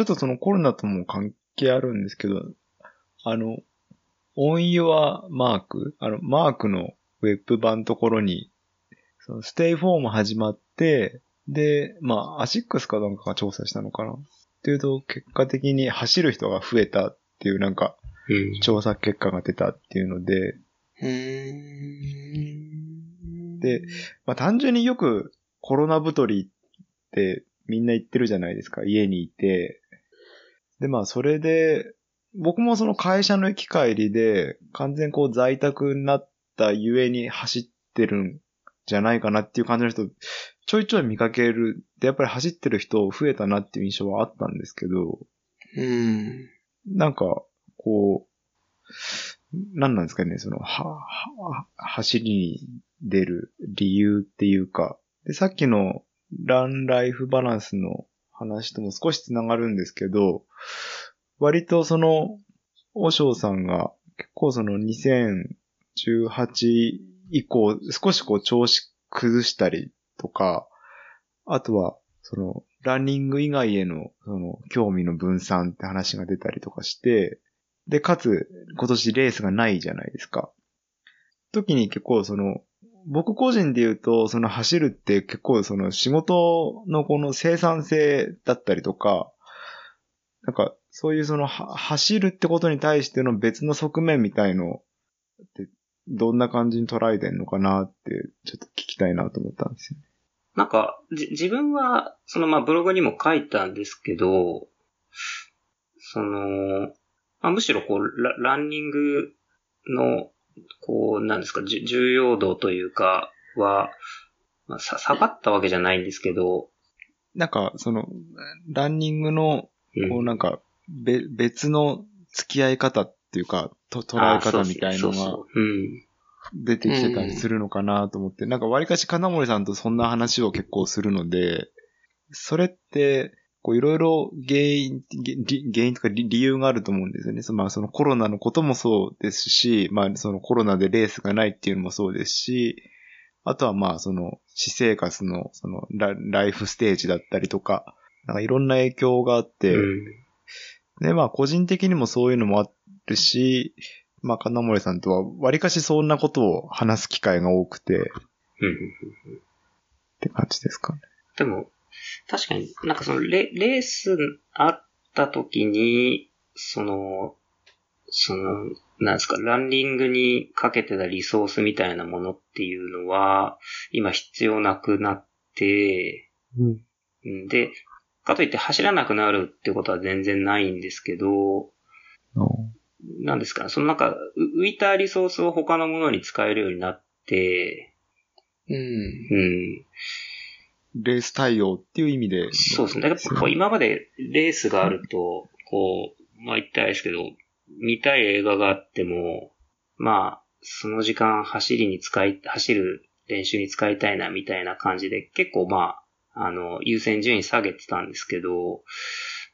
ちょっとそのコロナとも関係あるんですけど、あの、 onyourmark、あの、マークのウェブ版のところに、そのステイホーム始まって、で、まあ、アシックスかなんかが調査したのかな？っていうと、結果的に走る人が増えたっていうなんか、調査結果が出たっていうので、で、まあ単純によくコロナ太りってみんな言ってるじゃないですか。家にいて。で、まあそれで、僕もその会社の行き帰りで完全こう在宅になったゆえに走ってるんじゃないかなっていう感じの人、ちょいちょい見かける。で、やっぱり走ってる人増えたなっていう印象はあったんですけど、うん。なんか、こう、何なんですかね、その、は、は、走りに出る理由っていうか、で、さっきのランライフバランスの話とも少しつながるんですけど、割とその、おしょうさんが結構その2018以降、少しこう調子崩したりとか、あとは、その、ランニング以外への、その、興味の分散って話が出たりとかして、で、かつ、今年レースがないじゃないですか。時に結構その、僕個人で言うと、その走るって結構その仕事のこの生産性だったりとか、なんかそういうその走るってことに対しての別の側面みたいのってどんな感じに捉えてんのかなって、ちょっと聞きたいなと思ったんですよね。なんか、じ、自分は、そのまあブログにも書いたんですけど、その、まあ、むしろこうラ、ランニングの、こう、なんですか、重要度というか、は、まあ、さ、下がったわけじゃないんですけど、なんか、その、ランニングの、こうなんか、べ、別の付き合い方っていうか、と捉え方みたいのが出てきてたりするのかなと思って、なんか割かし金森さんとそんな話を結構するので、それって、こういろいろ原因、原因とか理由があると思うんですよね。そのまあそのコロナのこともそうですし、まあそのコロナでレースがないっていうのもそうですし、あとはまあその私生活のそのラライフステージだったりとか、なんかいろんな影響があって、うん、でまあ個人的にもそういうのもあるし、まあ、金森さんとは、割かしそんなことを話す機会が多くて、って感じですかね。でも、確かになんかそのレレースあった時に、その、その、なんですか、ランニングにかけてたリソースみたいなものっていうのは、今必要なくなって、うん、で、かといって走らなくなるってことは全然ないんですけど、なんですか、そのなんか、浮いたリソースを他のものに使えるようになって、うん。うん。レース対応っていう意味で。そうですね。だからこう今までレースがあると、こう、まあ言ったらですけど、見たい映画があっても、まあ、その時間走りに使い、走る練習に使いたいなみたいな感じで、結構まあ、あの、優先順位下げてたんですけど、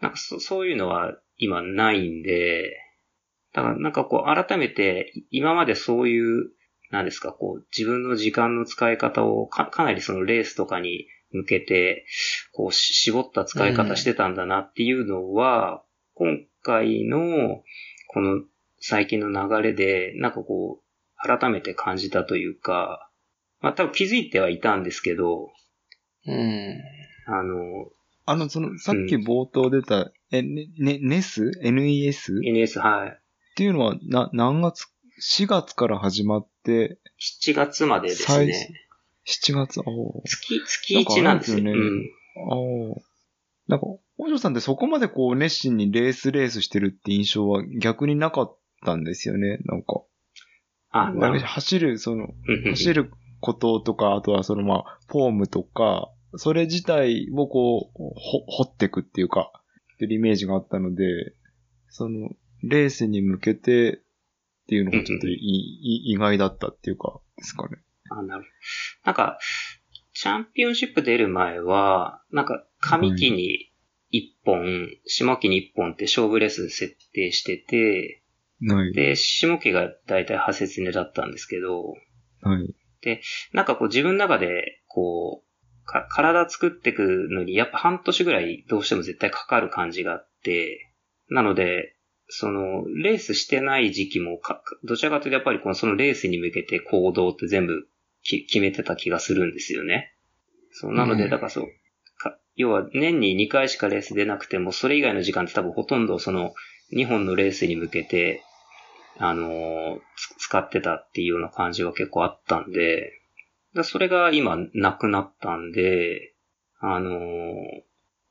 なんかそそういうのは今ないんで、だからなんかこう改めて今までそういう、なんですか、こう自分の時間の使い方をかかなりそのレースとかに向けて、こう絞った使い方してたんだなっていうのは、うん、今回のこの最近の流れで、なんかこう、改めて感じたというか、まあ多分気づいてはいたんですけど、うん。あの、あの、その、さっき冒頭出た、うん、え、ね、ね、NES?NES?NES、はい。っていうのは、な、何月 ?4 月から始まって、7月までですね。7月、お月、月1なんですよね。うん。あなんか、お嬢さんってそこまでこう熱心にレースレースしてるって印象は逆になかったんですよね、なんか。あ、なる走る、その、走ることとか、あとはそのまあ、フォームとか、それ自体をこう、ほ、掘っていくっていうか、っていうイメージがあったので、その、レースに向けてっていうのがちょっと意外だったっていうか、ですかね。あ、なる。なんか、チャンピオンシップ出る前は、なんか、上期に1本、下期に1本って勝負レース設定してて、はい、で、下期がだいたい派切ねだったんですけど、はい、で、なんかこう自分の中で、こう、か体作っていくのに、やっぱ半年ぐらいどうしても絶対かかる感じがあって、なので、その、レースしてない時期もか、どちらかというとやっぱりこのそのレースに向けて行動って全部決めてた気がするんですよね。そう、なので、だからそう、か要は年に2回しかレース出なくても、それ以外の時間って多分ほとんどその2本のレースに向けて、あのー、使ってたっていうような感じが結構あったんで、それが今なくなったんで、あのー、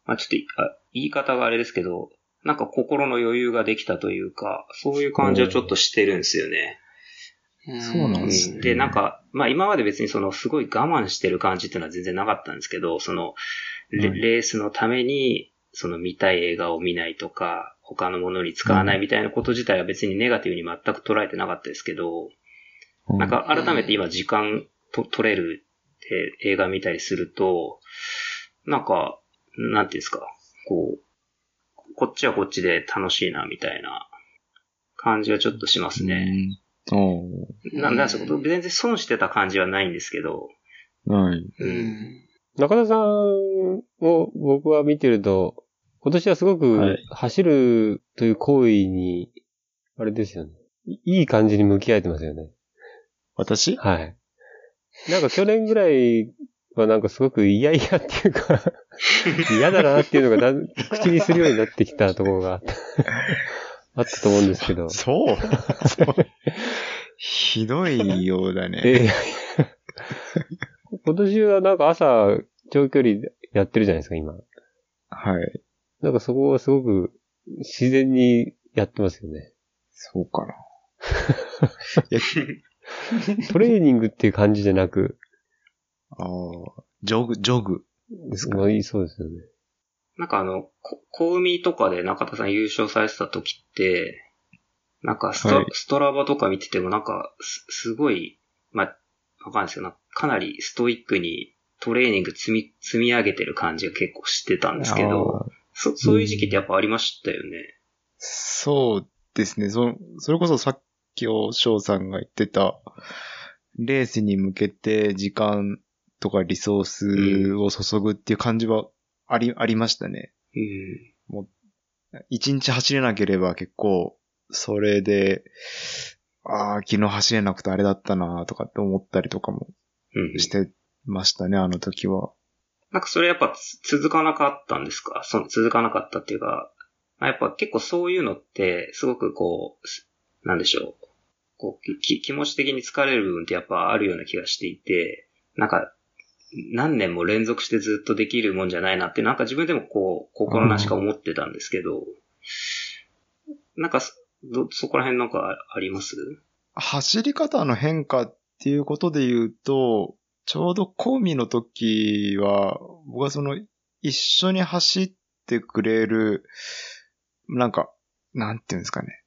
まあ、ちょっと言い方があれですけど、なんか心の余裕ができたというか、そういう感じはちょっとしてるんですよね。そうなんですね。で、なんか、まあ今まで別にそのすごい我慢してる感じっていうのは全然なかったんですけど、その、レレースのために、その見たい映画を見ないとか、他のものに使わないみたいなこと自体は別にネガティブに全く捉えてなかったですけど、なんか改めて今時間と取れるって映画見たりすると、なんか、なんていうんですか、こう、こっちはこっちで楽しいな、みたいな感じはちょっとしますね。おなんだ、そこ全然損してた感じはないんですけど。はい。うん。中田さんを僕は見てると、今年はすごく走るという行為に、あれですよね。いい感じに向き合えてますよね。私？はい。なんか去年ぐらいはなんかすごく嫌々っていうか 嫌だなっていうのがだ口にするようになってきたところがあったと思うんですけど。そうひどいようだね。え今年はなんか朝長距離やってるじゃないですか、今。はい。なんかそこはすごく自然にやってますよね。そうかな。トレーニングっていう感じじゃなく、ああ、ジョグ、ジョグですか？いいそうですよね。なんかあの、小海とかで中田さん優勝されてた時って、なんかストはい、ストラバとか見ててもなんかす、すごい、まあ、わかんないですけど、かなりストイックにトレーニング積み、積み上げてる感じが結構してたんですけど、そ、そういう時期ってやっぱありましたよね。うん、そうですね。そ、それこそさっきお翔さんが言ってた、レースに向けて時間とかリソースを注ぐっていう感じはあり、ありましたね。うん。もう、一日走れなければ結構、それで、ああ、昨日走れなくてあれだったなとかって思ったりとかもしてましたね、うん、あの時は。なんかそれやっぱ続かなかったんですか？そ続かなかったっていうか、やっぱ結構そういうのって、すごくこう、なんでしょう。こう、気持ち的に疲れる部分ってやっぱあるような気がしていて、なんか、何年も連続してずっとできるもんじゃないなって、なんか自分でもこう、心なしか思ってたんですけど、なんか、ど、そこら辺なんかあります？走り方の変化っていうことで言うと、ちょうどコミの時は、僕はその、一緒に走ってくれる、なんか、なんていうんですかね。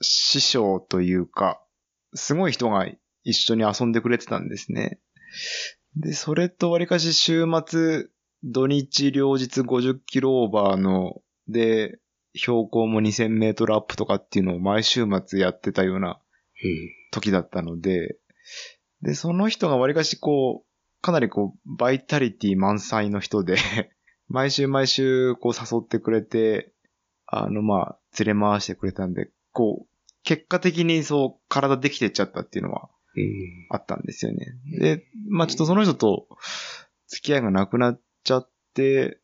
師匠というか、すごい人が一緒に遊んでくれてたんですね。で、それとわりかし週末、土日両日50キロオーバーの、で、標高も2000メートルアップとかっていうのを毎週末やってたような時だったので、で、その人がわりかしこう、かなりこう、バイタリティ満載の人で 毎週毎週こう誘ってくれて、あのまあ、連れ回してくれたんで、こう、結果的にそう、体できてっちゃったっていうのは、あったんですよね。で、まあちょっとその人と付き合いがなくなっちゃって、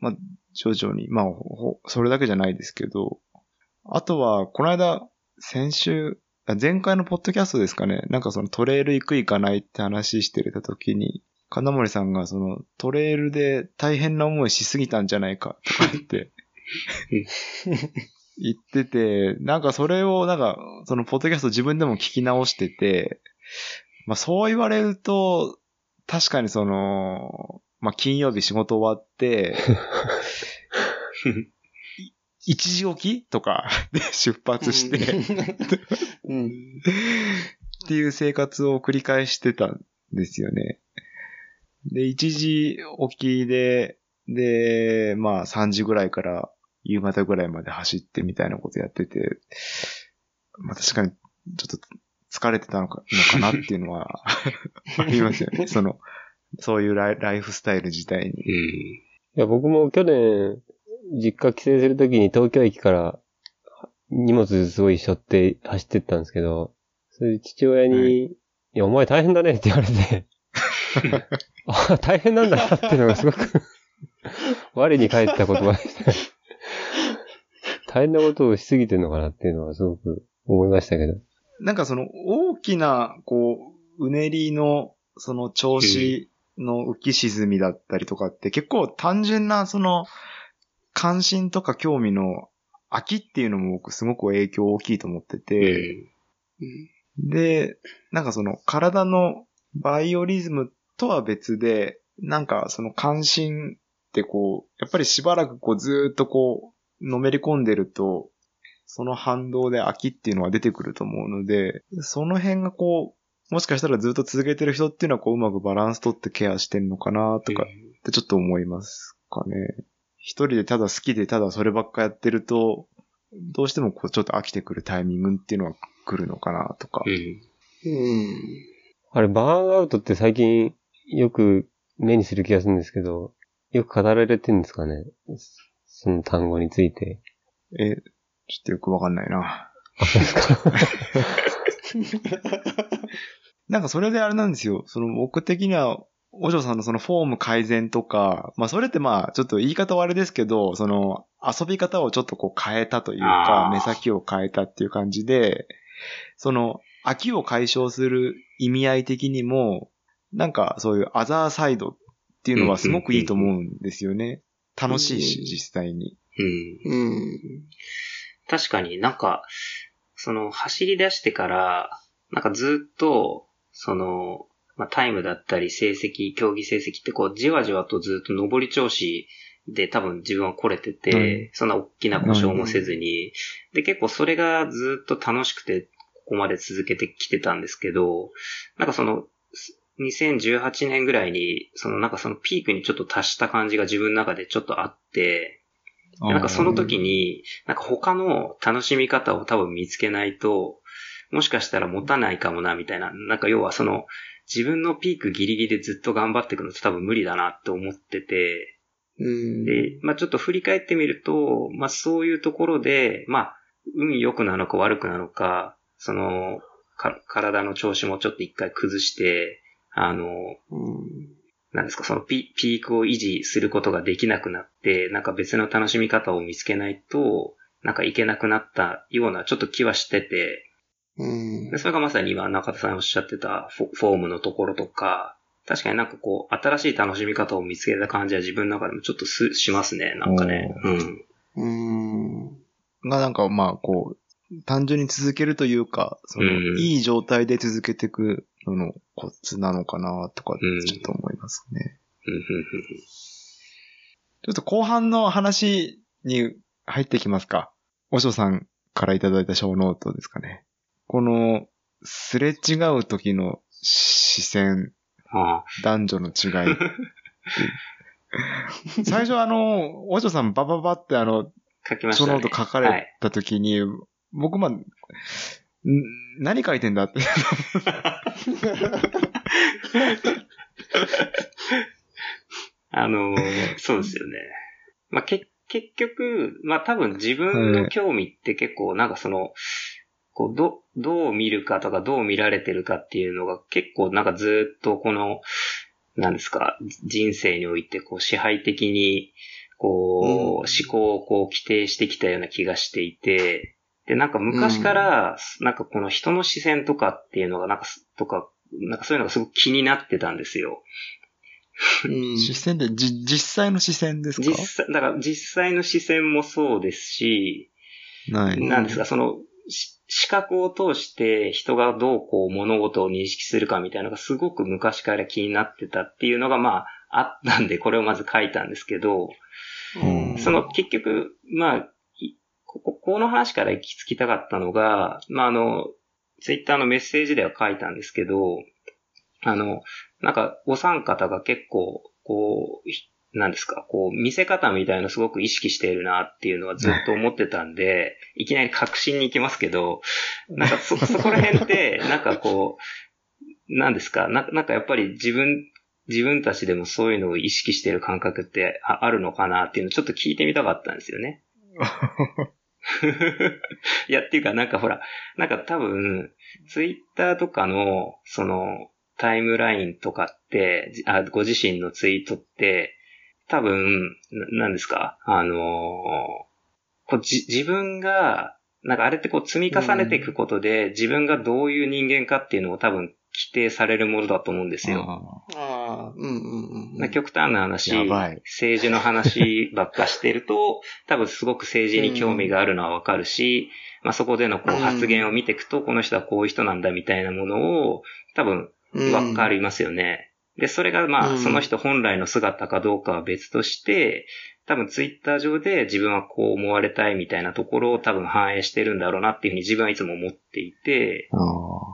まあ徐々に、まあそれだけじゃないですけど、あとは、この間、先週、前回のポッドキャストですかね、なんかそのトレイル行く行かないって話してた時に、金森さんがそのトレイルで大変な思いしすぎたんじゃないかとか言って 言ってて、なんかそれを、なんか、そのポッドキャスト自分でも聞き直してて、まあそう言われると、確かにその、まあ金曜日仕事終わって、一時起きとか で出発してうん、っていう生活を繰り返してたんですよね。で、一時起きで、で、まあ3時ぐらいから夕方ぐらいまで走ってみたいなことやってて、まあ確かにちょっと疲れてたのかのかなっていうのは ありますよね。その、そういうライライフスタイル自体に。うん。いや、僕も去年、実家帰省するときに東京駅から荷物すごい背負って走ってったんですけど、それで父親に、はいい、や、お前大変だねって言われて、あ大変なんだなっていうのがすごく 我に返った言葉でした。大変なことをしすぎてるのかなっていうのはすごく思いましたけど。なんかその大きな、こう、うねりの、その調子の浮き沈みだったりとかって結構単純なその関心とか興味の飽きっていうのも僕すごく影響大きいと思ってて、で、なんかその体のバイオリズムとは別で、なんかその関心ってこう、やっぱりしばらくこうずーっとこう、のめり込んでると、その反動で飽きっていうのは出てくると思うので、その辺がこう、もしかしたらずっと続けてる人っていうのはこううまくバランス取ってケアしてんのかなとかってちょっと思いますかね。一人でただ好きでただそればっかやってると、どうしてもこうちょっと飽きてくるタイミングっていうのは来るのかなとかう。ん。うん。あれ、バーンアウトって最近よく目にする気がするんですけど、よく語られてるんですかねその単語について。え、ちょっとよくわかんないな。なんかそれであれなんですよ。その僕的には、お嬢さんのそのフォーム改善とか、まあそれってまあちょっと言い方はあれですけど、その遊び方をちょっとこう変えたというか目先を変えたっていう感じで、その飽きを解消する意味合い的にも、なんかそういうアザーサイドっていうのはすごくいいと思うんですよね。楽しいし、うん実際に。うん。うん。確かになんか、その走り出してから、なんかずっと、その、まあ、タイムだったり成績、競技成績ってこうじわじわとずっと上り調子で多分自分は来れてて、うんそんな大きな故障もせずに、で結構それがずっと楽しくてここまで続けてきてたんですけど、なんかその、2018年ぐらいに、そのなんかそのピークにちょっと達した感じが自分の中でちょっとあって、でなんかその時に、なんか他の楽しみ方を多分見つけないと、もしかしたら持たないかもな、みたいな。なんか要はその、自分のピークギリギリでずっと頑張っていくのって多分無理だなって思ってて、うん。で、まあちょっと振り返ってみると、まあそういうところで、まあ、運良くなのか悪くなのか、その、か体の調子もちょっと一回崩して、あの、うん。なんですか、そのピピークを維持することができなくなって、なんか別の楽しみ方を見つけないと、なんかいけなくなったようなちょっと気はしてて、うんで。それがまさに今中田さんおっしゃってたフォフォームのところとか、確かになんかこう、新しい楽しみ方を見つけた感じは自分の中でもちょっとすしますね、なんかね。うん。うん。がなんかまあこう、単純に続けるというか、その、うんいい状態で続けていくののコツなのかなとか、うんちょっと思いますね。うんうんうんちょっと後半の話に入ってきますか。おしょさんからいただいた小ノートですかね。この、すれ違う時の視線、ああ男女の違い。最初あの、おしょさんバババってあの、書きましたね。そのノート書かれた時に、僕まあ、ん何書いてんだって。あのーそうですよね。まあ、け、結局、まあ、多分自分の興味って結構なんかその、こう、ど、どう見るかとかどう見られてるかっていうのが結構なんかずっとこの、なんですか、人生においてこう支配的に、こう、うん思考をこう規定してきたような気がしていて、で、なんか昔から、なんかこの人の視線とかっていうのがなんかす、とか、なんかそういうのがすごく気になってたんですよ。うん。視線で、じ、実際の視線ですか？実際、だから実際の視線もそうですし、ない。なんですか、その、し視覚を通して人がどうこう物事を認識するかみたいなのがすごく昔から気になってたっていうのがまああったんで、これをまず書いたんですけど、うんその結局、まあ、いこここの話から行き着きたかったのが、まああの、ツイッターのメッセージでは書いたんですけど、あの、なんかお三方が結構、こう、ひなんですか、こう、見せ方みたいのすごく意識しているなっていうのはずっと思ってたんで、いきなり確信に行きますけど、なんかそ、そこら辺って、なんかこう、なんですかな、なんかやっぱり自分自分たちでもそういうのを意識してる感覚ってああるのかなっていうのをちょっと聞いてみたかったんですよね。いや、っていうかなんかほら、なんか多分、ツイッターとかの、その、タイムラインとかって、あご自身のツイートって、多分、何ですか？あのー、こじ自分が、なんかあれってこう積み重ねていくことで、うん、自分がどういう人間かっていうのを多分規定されるものだと思うんですよ。ああ、うんうんうん。極端な話、政治の話ばっかしてると、多分すごく政治に興味があるのはわかるし、うん、まあそこでのこう発言を見ていくと、この人はこういう人なんだみたいなものを、多分わかりますよね。で、それがまあ、その人本来の姿かどうかは別として、多分ツイッター上で自分はこう思われたいみたいなところを多分反映してるんだろうなっていうふうに自分はいつも思っていて、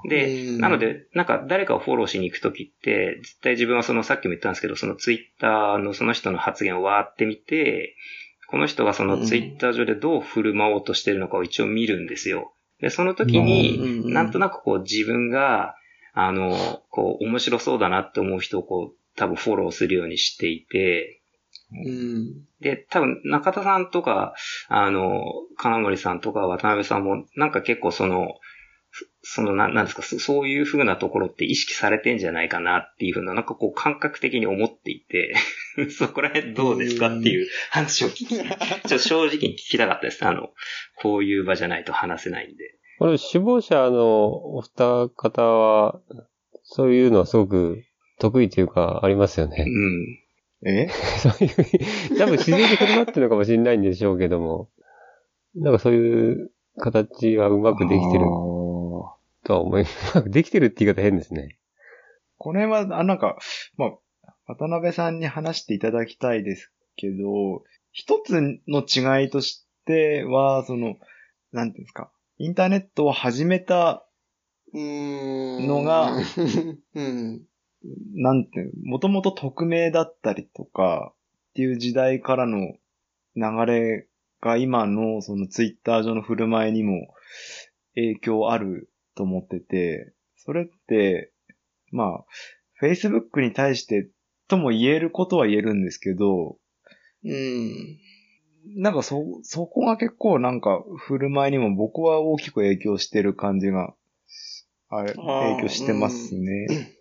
で、なので、なんか誰かをフォローしに行くときって、絶対自分はそのさっきも言ったんですけど、そのツイッターのその人の発言をわーってみて、この人がそのツイッター上でどう振る舞おうとしてるのかを一応見るんですよ。で、その時に、なんとなくこう自分が、あの、こう、面白そうだなって思う人をこう、多分フォローするようにしていて、うん、で、多分中田さんとか、あの、金森さんとか渡辺さんも、なんか結構その、その、ななんですか、そういう風なところって意識されてんじゃないかなっていう風な、なんかこう感覚的に思っていて。そこら辺どうですかっていう話を聞き、ちょっと正直に聞きたかったです。あの、こういう場じゃないと話せないんで。これ、首謀者のお二方は、そういうのはすごく得意というか、ありますよね。うん。え？そういう、多分自然に振る舞ってるのかもしれないんでしょうけども、なんかそういう形はうまくできてるとは思い、うまくできてるって言い方変ですね。これは、あ、なんか、まあ、渡辺さんに話していただきたいですけど、一つの違いとしては、その、なんていうんですか、インターネットを始めたのが、うん、なんていう、もともと匿名だったりとかっていう時代からの流れが今のそのツイッター上の振る舞いにも影響あると思ってて、それって、まあ、Facebook に対してとも言えることは言えるんですけど、うん。なんかそ、そこが結構なんか振る舞いにも僕は大きく影響してる感じが、あれ、影響してますね。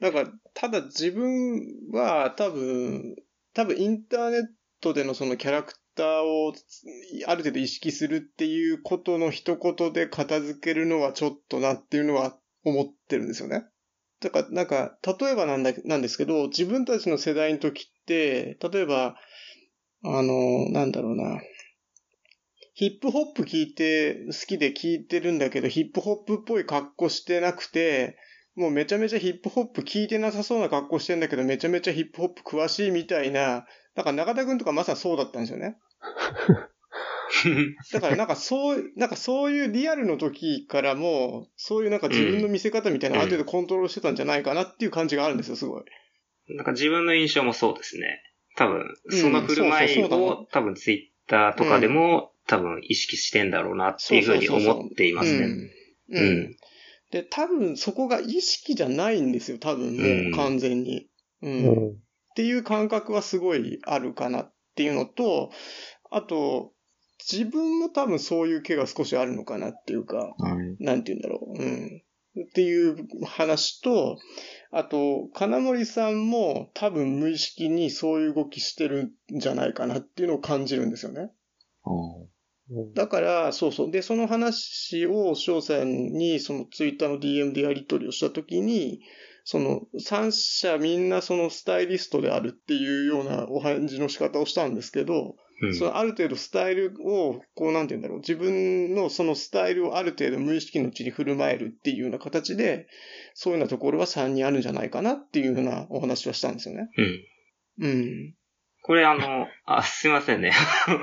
なんか、ただ自分は多分、多分インターネットでのそのキャラクターをある程度意識するっていうことの一言で片付けるのはちょっとなっていうのは思ってるんですよね。だから、なんか、例えばなんだ、なんですけど、自分たちの世代の時って、例えば、あの、なんだろうな。ヒップホップ聞いて、好きで聞いてるんだけど、ヒップホップっぽい格好してなくて、もうめちゃめちゃヒップホップ聞いてなさそうな格好してんだけど、めちゃめちゃヒップホップ詳しいみたいな、なんか中田くんとかまさにそうだったんですよね。だからなんかそう、なんかそういうリアルの時からも、そういうなんか自分の見せ方みたいなある程度コントロールしてたんじゃないかなっていう感じがあるんですよ、すごい。なんか自分の印象もそうですね。多分、その振る舞いを、多分ツイッターとかでも、多分意識してんだろうなっていうふうに思っていますね。うん。で、多分そこが意識じゃないんですよ、多分もう完全に。うん。っていう感覚はすごいあるかなっていうのと、あと、自分も多分そういう気が少しあるのかなっていうか、なんて言うんだろう。うん。っていう話と、あと、金森さんも多分無意識にそういう動きしてるんじゃないかなっていうのを感じるんですよね。だから、そうそう。で、その話を翔さんに、そのツイッターの DM でやり取りをしたときに、その三者みんなそのスタイリストであるっていうようなお返事の仕方をしたんですけど、そのある程度スタイルを、こうなんて言うんだろう、自分のそのスタイルをある程度無意識のうちに振る舞えるっていうような形で、そういうようなところは3人あるんじゃないかなっていうふうなお話はしたんですよね。うん。うん。これあの、あ、すいませんね。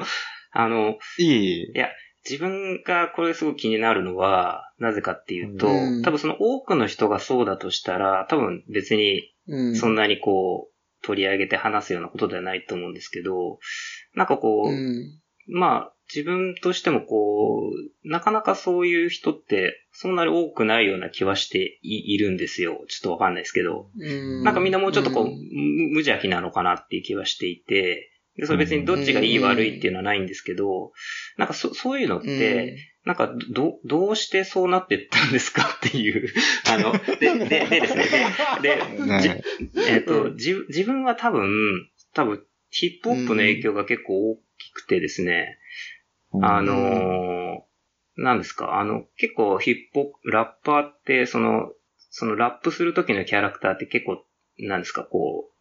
あの、いい。いや、自分がこれすごく気になるのは、なぜかっていうと、うん、多分その多くの人がそうだとしたら、多分別にそんなにこう、取り上げて話すようなことではないと思うんですけど、なんかこう、うん、まあ、自分としてもこう、なかなかそういう人ってそんなに多くないような気はしているんですよ。ちょっとわかんないですけど。ん。なんかみんなもうちょっとこう、無邪気なのかなっていう気はしていて、で、それ別にどっちがいい悪いっていうのはないんですけど、なんかそそういうのって、なんか、ど、どうしてそうなってったんですか？っていう、あの、で、で、でですね、で、で、じえっ、ー、と、じ、自分は多分、多分、ヒップホップの影響が結構大きくてですね、あのー、なんですか、あの、結構ヒップホップ、ラッパーって、その、そのラップする時のキャラクターって結構、なんですか、こう、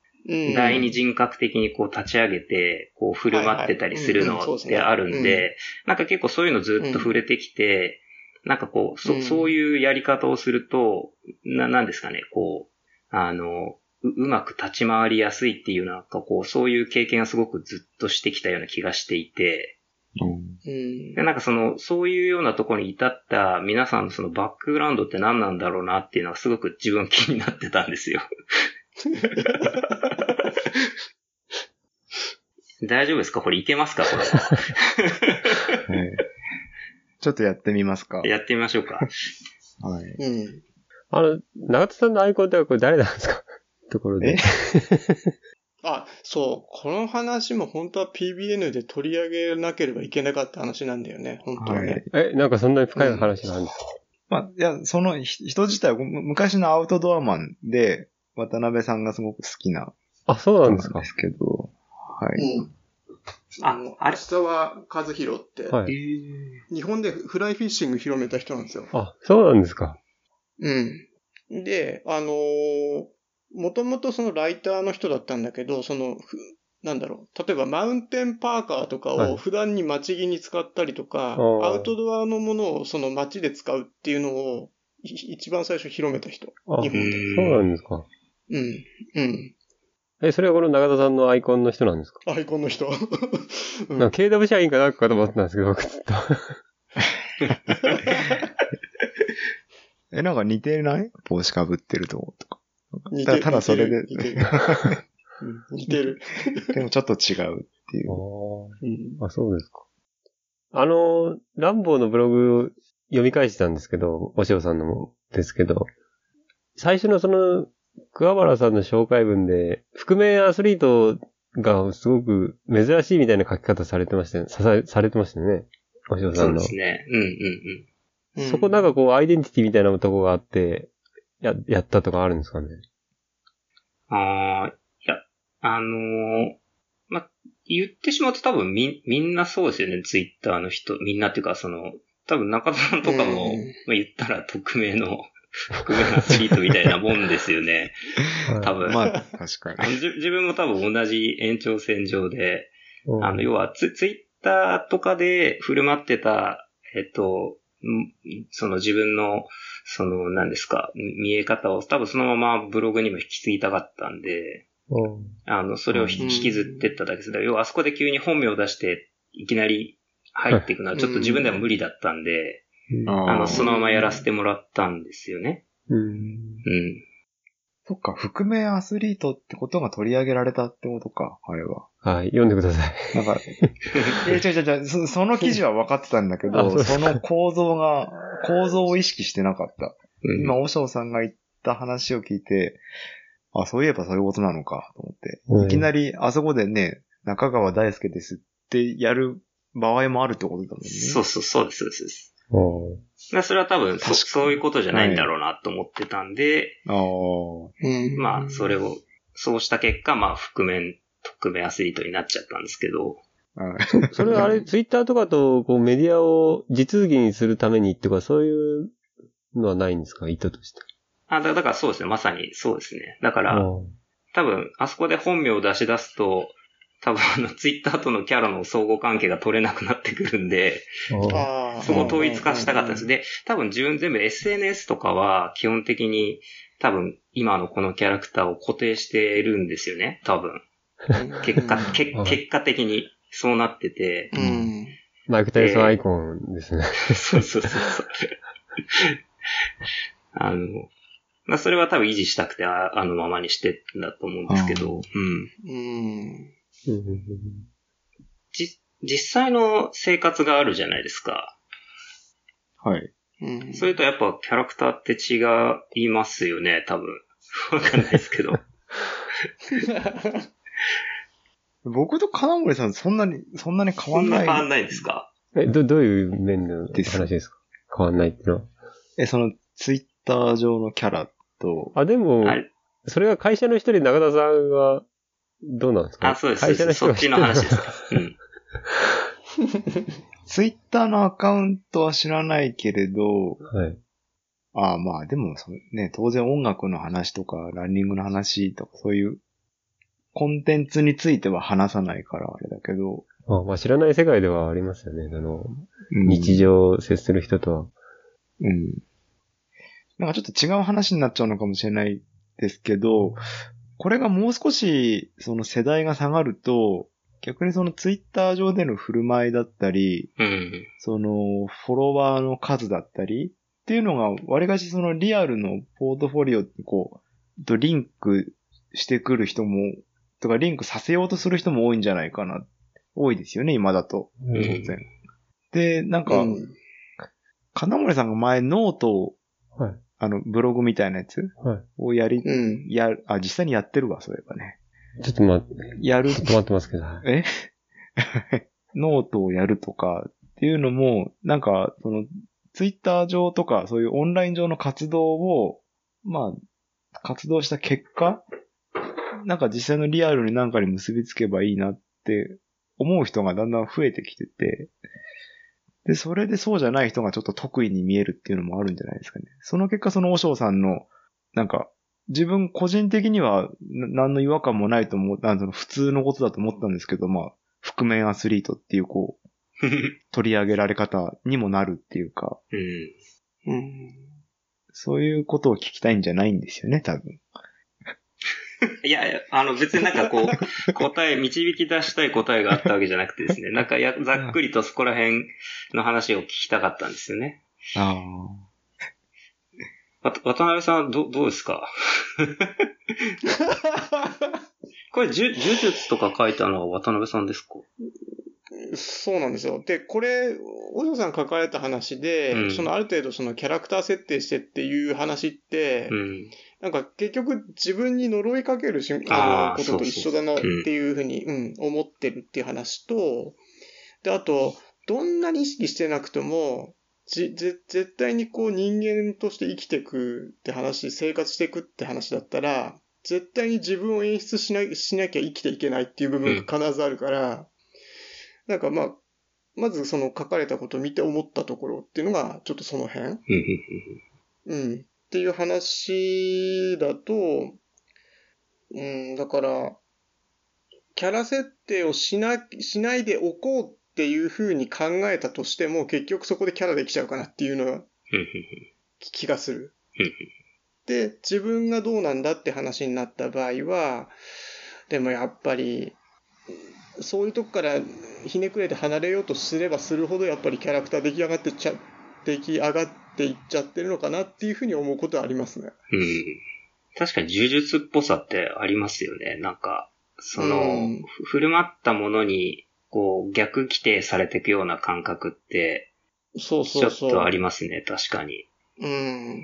第二人格的にこう立ち上げて、こう振る舞ってたりするのってあるんで、なんか結構そういうのずっと触れてきて、なんかこう、そ、そういうやり方をすると、な、なんですかね、こう、あの、ううまく立ち回りやすいっていうなんかこう、そういう経験がすごくずっとしてきたような気がしていて、うん、でなんかその、そういうようなところに至った皆さんのそのバックグラウンドって何なんだろうなっていうのはすごく自分気になってたんですよ。大丈夫ですか？これいけますか？これ、ちょっとやってみますか。やってみましょうか。はい。うん。あの、長田さんのアイコンってこれ誰なんですか？ところで。あ、そう。この話も本当は PBN で取り上げなければいけなかった話なんだよね。本当はね。はい、え、なんかそんなに深い話なんですか、うん、まあ、いや、その人自体は昔のアウトドアマンで、渡辺さんがすごく好きな。あ、そうなんですか。ですけど、はい。うん、あ、あれ下は和弘って、はい、日本でフライフィッシング広めた人なんですよ。あ、そうなんですか。うん。で、あのー、もともとそのライターの人だったんだけど、その、なんだろう。例えばマウンテンパーカーとかを普段に街着に使ったりとか、はい、アウトドアのものをその街で使うっていうのを一番最初広めた人。日本で。そうなんですか。うん。うん。え、それはこの中田さんのアイコンの人なんですか？アイコンの人。うん、なんか KW 社員かなんかと思ってたんですけど、僕ずっと。え、なんか似てない？帽子かぶってると思うとか。似てる。ただそれで。似てる。似てる。でもちょっと違うっていう。ああ、そうですか。あの、ランボーのブログ読み返したんですけど、おしおさんのもですけど、最初のその桑原さんの紹介文で、覆面アスリートがすごく珍しいみたいな書き方されてましたね。さされてましたね。おしろさんの。そうですね。うんうんうん。そこなんかこう、アイデンティティみたいなとこがあって、や、やったとかあるんですかね？ああ、いや、あのー、ま、言ってしまうと多分み、みんなそうですよね、ツイッターの人、みんなっていうか、その、多分中田さんとかも、まあ、言ったら匿名の覆面アスリートみたいなもんですよね。多分。まあ、確かに。自分も多分同じ延長線上で、あの、要はツ、ツイッターとかで振る舞ってた、えっと、その自分の、その、何ですか、見え方を多分そのままブログにも引き継ぎたかったんで、あの、それを引きずってっただけです。要はあそこで急に本名を出して、いきなり入っていくのはちょっと自分では無理だったんで、あの、そのままやらせてもらったんですよね。うん。うん。そっか、覆面アスリートってことが取り上げられたってことか、あれは。はい、読んでください。なんか、え、違う違う違う、そその記事は分かってたんだけど、そその構造が、構造を意識してなかった。うん、今、おしょうさんが言った話を聞いて、あ、そういえばそういうことなのか、と思って。うん、いきなり、あそこでね、中川大輔ですってやる場合もあるってことだもんね。そうそう、そうです、そうです。それは多分そ、そういうことじゃないんだろうなと思ってたんで、はい、まあ、それを、そうした結果、まあ、覆面、匿名アスリートになっちゃったんですけど、それはあれ、ツイッターとかと、こう、メディアを地続きにするためにっていうか、そういうのはないんですか？意図として。あ、だからそうですね。まさにそうですね。だから、多分、あそこで本名を出し出すと、多分あの、ツイッターとのキャラの相互関係が取れなくなってくるんで、そこ統一化したかったです。で、多分自分全部 SNS とかは基本的に多分今のこのキャラクターを固定してるんですよね、多分。結果、け結果的にそうなってて。うん、マイク・タイソンアイコンですね。そうそうそうそう。あの、まあ、それは多分維持したくてああのままにしてんだと思うんですけど、うん。うん。うん実実際の生活があるじゃないですか。はい。うん、それとやっぱキャラクターって違いますよね、多分。わかんないですけど。僕と金森さんそんなに、そんなに変わんない。変わんないですか？え、ど、どういう面の話ですか？変わんないってのは。え、その、ツイッター上のキャラと。あ、でも、それが会社の人で中田さんは、どうなんですか？あ、そうです。会社の人そっちの話ですか？うん。ツイッターのアカウントは知らないけれど、はい。ああ、まあ、でもそね、当然音楽の話とか、ランニングの話とか、そういうコンテンツについては話さないからあれだけど。あまあ、知らない世界ではありますよね。あの、うん、日常接する人とは。うん。なんかちょっと違う話になっちゃうのかもしれないですけど、これがもう少し、その世代が下がると、逆にそのツイッター上での振る舞いだったり、うん、そのフォロワーの数だったりっていうのが、割かしそのリアルのポートフォリオにこう、とリンクしてくる人も、とかリンクさせようとする人も多いんじゃないかな。多いですよね、今だと。当然。うん、で、なんか、うん、金森さんが前ノートを、はい、あの、ブログみたいなやつ、はい、をやり、うん、や、あ、実際にやってるわ、そういえばね。ちょっと待って。やる。ちょっと待ってますけど。え？ノートをやるとかっていうのも、なんか、その、ツイッター上とか、そういうオンライン上の活動を、まあ、活動した結果、なんか実際のリアルになんかに結びつけばいいなって思う人がだんだん増えてきてて、で、それでそうじゃない人がちょっと得意に見えるっていうのもあるんじゃないですかね。その結果、その和尚さんの、なんか、自分個人的には何の違和感もないと思う、なん普通のことだと思ったんですけど、まあ、覆面アスリートっていうこう、取り上げられ方にもなるっていうか、うん、そういうことを聞きたいんじゃないんですよね、多分。いや、あの別になんかこう、答え、導き出したい答えがあったわけじゃなくてですね、なんかやざっくりとそこら辺の話を聞きたかったんですよね。ああ。渡辺さん、ど、どうですか？これ、呪術とか書いたのは渡辺さんですか？そうなんですよ。で、これ、お嬢さん書かれた話で、うん、そのある程度そのキャラクター設定してっていう話って、うん、なんか結局自分に呪いかけるしあのことと一緒だなっていうふうに、うん、思ってるっていう話と、で、あと、どんなに意識してなくても、じ、ぜ、絶対にこう人間として生きていくって話、生活していくって話だったら、絶対に自分を演出しな、しなきゃ生きていけないっていう部分が必ずあるから、うん、なんかまあ、まずその書かれたことを見て思ったところっていうのが、ちょっとその辺。うん。っていう話だと、うん、だから、キャラ設定をしな、しないでおこうっていうふうに考えたとしても、結局そこでキャラできちゃうかなっていうのは、気がする。で、自分がどうなんだって話になった場合は、でもやっぱり、そういうとこからひねくれて離れようとすればするほど、やっぱりキャラクター出来上がってちゃ、出来上がっていっちゃってるのかなっていうふうに思うことはありますね。うん。確かに呪術っぽさってありますよね。なんか、その、うん、振る舞ったものにこう、逆規定されていくような感覚って、そうそうそう。ちょっとありますね、確かに。うん。うん。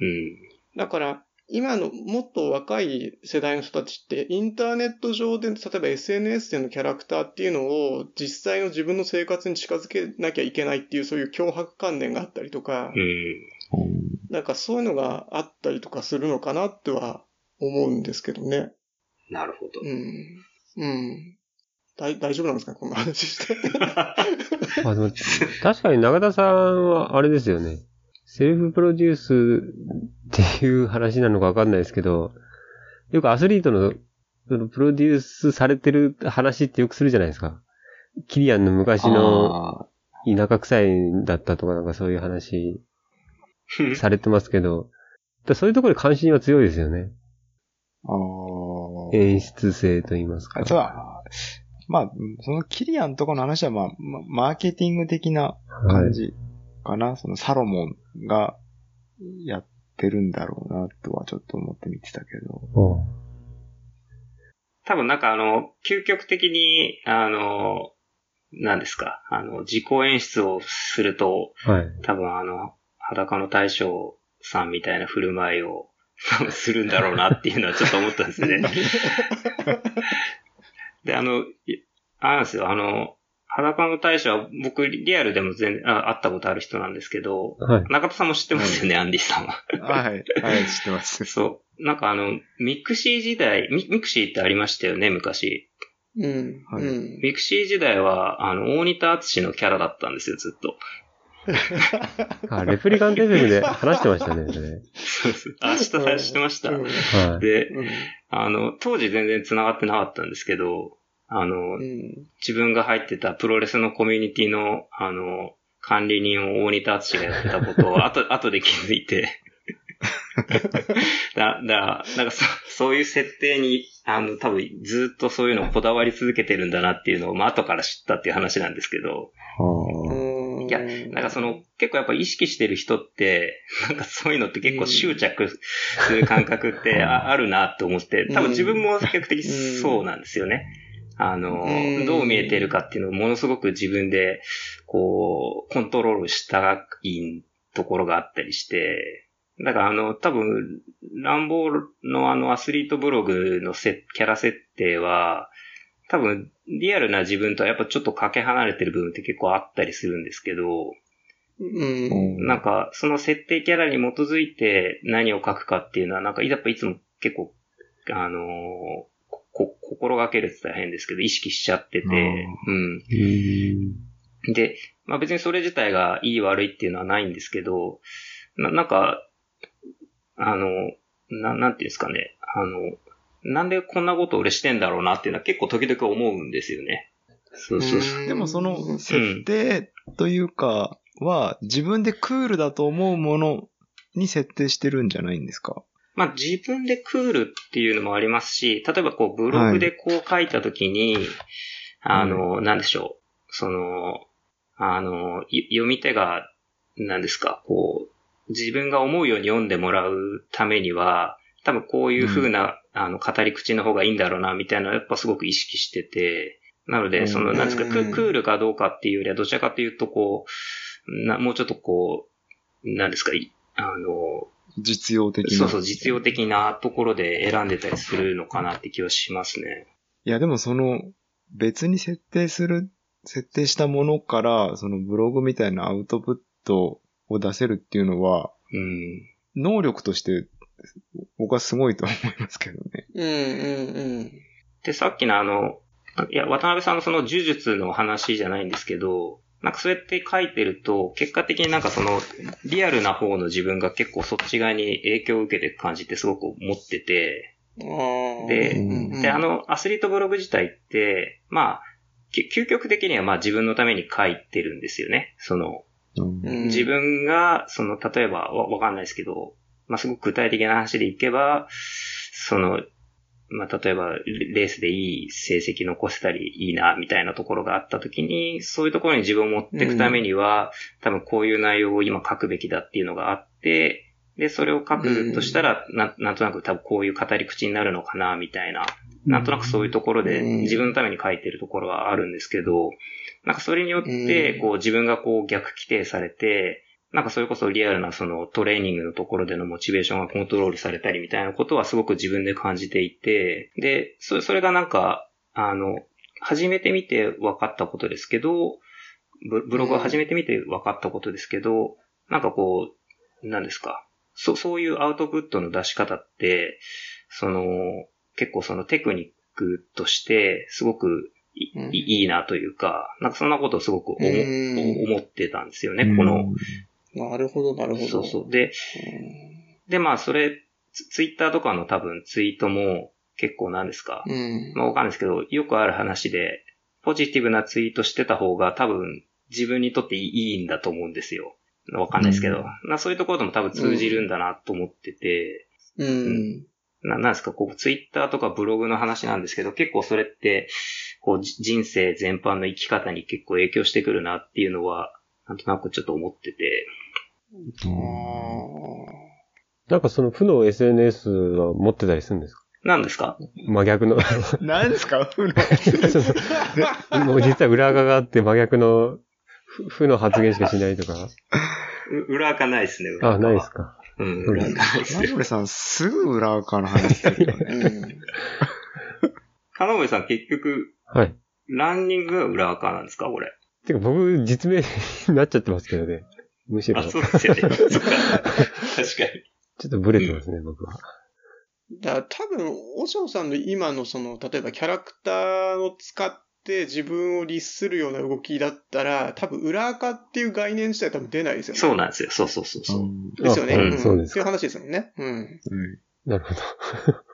だから、今のもっと若い世代の人たちって、インターネット上で、例えば SNS でのキャラクターっていうのを、実際の自分の生活に近づけなきゃいけないっていう、そういう脅迫観念があったりとか、うん。なんかそういうのがあったりとかするのかなっては思うんですけどね。なるほど。うん。うん。大大丈夫なんですか？こんな話して。あでも確かに永田さんはあれですよね。セルフプロデュースっていう話なのかわかんないですけど、よくアスリートのそのプロデュースされてる話ってよくするじゃないですか。キリアンの昔の田舎臭いだったとかなんかそういう話 されてますけど、そういうところで関心は強いですよね。演出性と言いますか。そうまあ、そのキリアンとかの話は、まあ、マーケティング的な感じかな。はい、そのサロモンがやってるんだろうな、とはちょっと思って見てたけど。多分なんかあの、究極的に、あの、何ですか、あの、自己演出をすると、はい、多分あの、裸の大将さんみたいな振る舞いを するんだろうなっていうのはちょっと思ったんですね。で、あの、あなんですよ、あの、裸の大将は僕リアルでも全然あ会ったことある人なんですけど、はい、中田さんも知ってますよね、アンディさんは。はい、はい、知ってます。そう。なんかあの、 mixi 時代、ミ mixi ってありましたよね、昔。うん。はい、 mixi 時代は、あの、大仁田敦のキャラだったんですよ、ずっと。あ、レプリカンテズムで話してましたね、それ。そうそう。あ、してました。うん、で、うん、あの、当時全然繋がってなかったんですけど、あの、うん、自分が入ってたプロレスのコミュニティの、あの、管理人を大仁田敦がやってたことを 後、後で気づいて だ、だ、なんかそ、そういう設定に、あの、多分ずっとそういうのをこだわり続けてるんだなっていうのを、まあ、後から知ったっていう話なんですけど。いや、なんかその、結構やっぱ意識してる人って、なんかそういうのって結構執着する感覚ってあるなって思って、多分自分も比較的そうなんですよね。あの、どう見えてるかっていうのをものすごく自分で、こう、コントロールしたいところがあったりして、だからあの、多分、ランボーのあのアスリートブログのキャラ設定は、多分、リアルな自分とはやっぱちょっとかけ離れてる部分って結構あったりするんですけど、うん、なんか、その設定キャラに基づいて何を書くかっていうのは、なんか、やっぱいつも結構、あのー、こ、心がけるって言ったら変ですけど、意識しちゃってて、うん。で、まあ別にそれ自体がいい悪いっていうのはないんですけど、ななんか、あの、な、なんていうんですかね、あの、なんでこんなこと俺してんだろうなっていうのは結構時々思うんですよね。そうそうそう。でもその設定というかは、自分でクールだと思うものに設定してるんじゃないんですか？まあ自分でクールっていうのもありますし、例えばこうブログでこう書いたときに、はい、あの、なんでしょう。その、あの、読み手が、なんですか、こう、自分が思うように読んでもらうためには、多分こういう風な、うん、あの、語り口の方がいいんだろうな、みたいなのはやっぱすごく意識してて、なので、その、なんですか、クールかどうかっていうよりは、どちらかというと、こう、な、もうちょっとこう、なんですか、あの、実用的な。そうそう、実用的なところで選んでたりするのかなって気はしますね。いや、でもその、別に設定する、設定したものから、そのブログみたいなアウトプットを出せるっていうのは、うん、能力として僕はすごいと思いますけどね。うんうんうん。で、さっきのあの、いや、渡辺さんのその呪術の話じゃないんですけど、なんかそうやって書いてると、結果的になんかその、リアルな方の自分が結構そっち側に影響を受けてる感じってすごく思ってて、で、で、あの、アスリートブログ自体って、まあ、究極的にはまあ自分のために書いてるんですよね。その、自分が、その、例えばわ、わかんないですけど、まあ、すごく具体的な話でいけば、その、まあ、例えば、レースでいい成績残せたりいいな、みたいなところがあった時に、そういうところに自分を持っていくためには、うん、多分こういう内容を今書くべきだっていうのがあって、で、それを書くとしたら、うん、ななんとなく多分こういう語り口になるのかな、みたいな。なんとなくそういうところで自分のために書いてるところはあるんですけど、なんかそれによって、こう自分がこう逆規定されて、なんかそれこそリアルなそのトレーニングのところでのモチベーションがコントロールされたりみたいなことはすごく自分で感じていて、で、それがなんか、あの、初めて見て分かったことですけど、ブログを始めてみて分かったことですけど、なんかこう、何ですか。そそういうアウトプットの出し方って、その、結構そのテクニックとして、すごくい,、いいなというか、なんかそんなことをすごく思思ってたんですよね、このなるほど、なるほど。そうそう。で、で、まあ、それ、ツイッターとかの多分ツイートも結構なんですか？うん。まあ、わかんないですけど、よくある話で、ポジティブなツイートしてた方が多分自分にとっていいんだと思うんですよ。わかんないですけど。うん、そういうところでも多分通じるんだなと思ってて。うん。うん、ななんですか、こう、ツイッターとかブログの話なんですけど、結構それって、こう、人生全般の生き方に結構影響してくるなっていうのは、なんとなくちょっと思ってて。なんかその負の SNS は持ってたりするんですか？何ですか？真逆の。何ですか？負の。もう実は裏側があって真逆の負の発言しかしないとか。裏垢ないですね、あ、ないですか。うん、裏垢ないですさん、すぐ裏垢の話するよね。金森さん、結局、はい。ランニングが裏垢なんですか、これ？てか僕、実名になっちゃってますけどね。むしろ。あ、そうですよね。確かに。ちょっとブレてますね、うん、僕は。だ多分、おしょうさんの今のその、例えばキャラクターを使って自分を律するような動きだったら、多分裏垢っていう概念自体多分出ないですよね。そうなんですよ。そうそうそうそう。ですよね。うん、そうです。っていう話ですもんね。うん。うん、なるほど。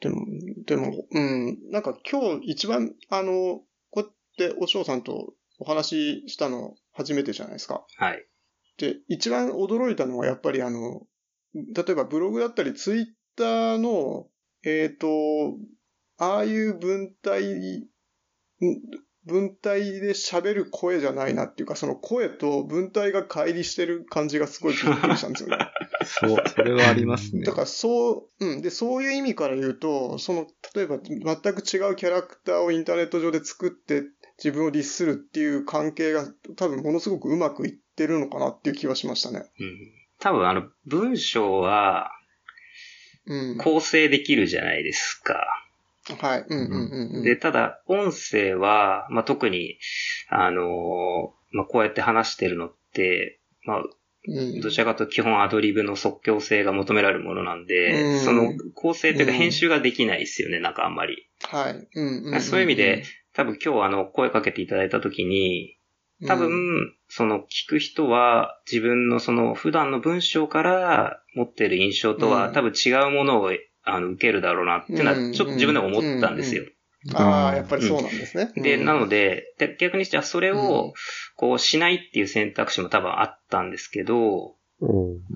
でも、でも、うん。なんか今日一番、あの、こうやっておしょうさんとお話ししたの初めてじゃないですか。はい。で、一番驚いたのはやっぱりあの、例えばブログだったりツイッターの、えっ、ー、と、ああいう文体、文体で喋る声じゃないなっていうか、その声と文体が乖離してる感じがすごいびっくりしたんですよね。そう、それはありますね。だからそう、うん。で、そういう意味から言うと、その、例えば全く違うキャラクターをインターネット上で作って自分を律するっていう関係が多分ものすごくうまくいってるのかなっていう気はしましたね。うん。多分あの、文章は、構成できるじゃないですか。はい。うんうんうんうん、で、ただ、音声は、まあ、特に、あのー、まあ、こうやって話してるのって、まあ、どちらかと基本アドリブの即興性が求められるものなんで、うん、その構成というか編集ができないですよね、うん、なんかあんまり。はい。うんうん、そういう意味で、多分今日あの声かけていただいたときに、多分、その聞く人は自分のその普段の文章から持ってる印象とは多分違うものをあの受けるだろうなっていうのはちょっと自分でも思ったんですよ。ああ、やっぱりそうなんですね。で、なので、で逆にしてはそれを、こうしないっていう選択肢も多分あったんですけど、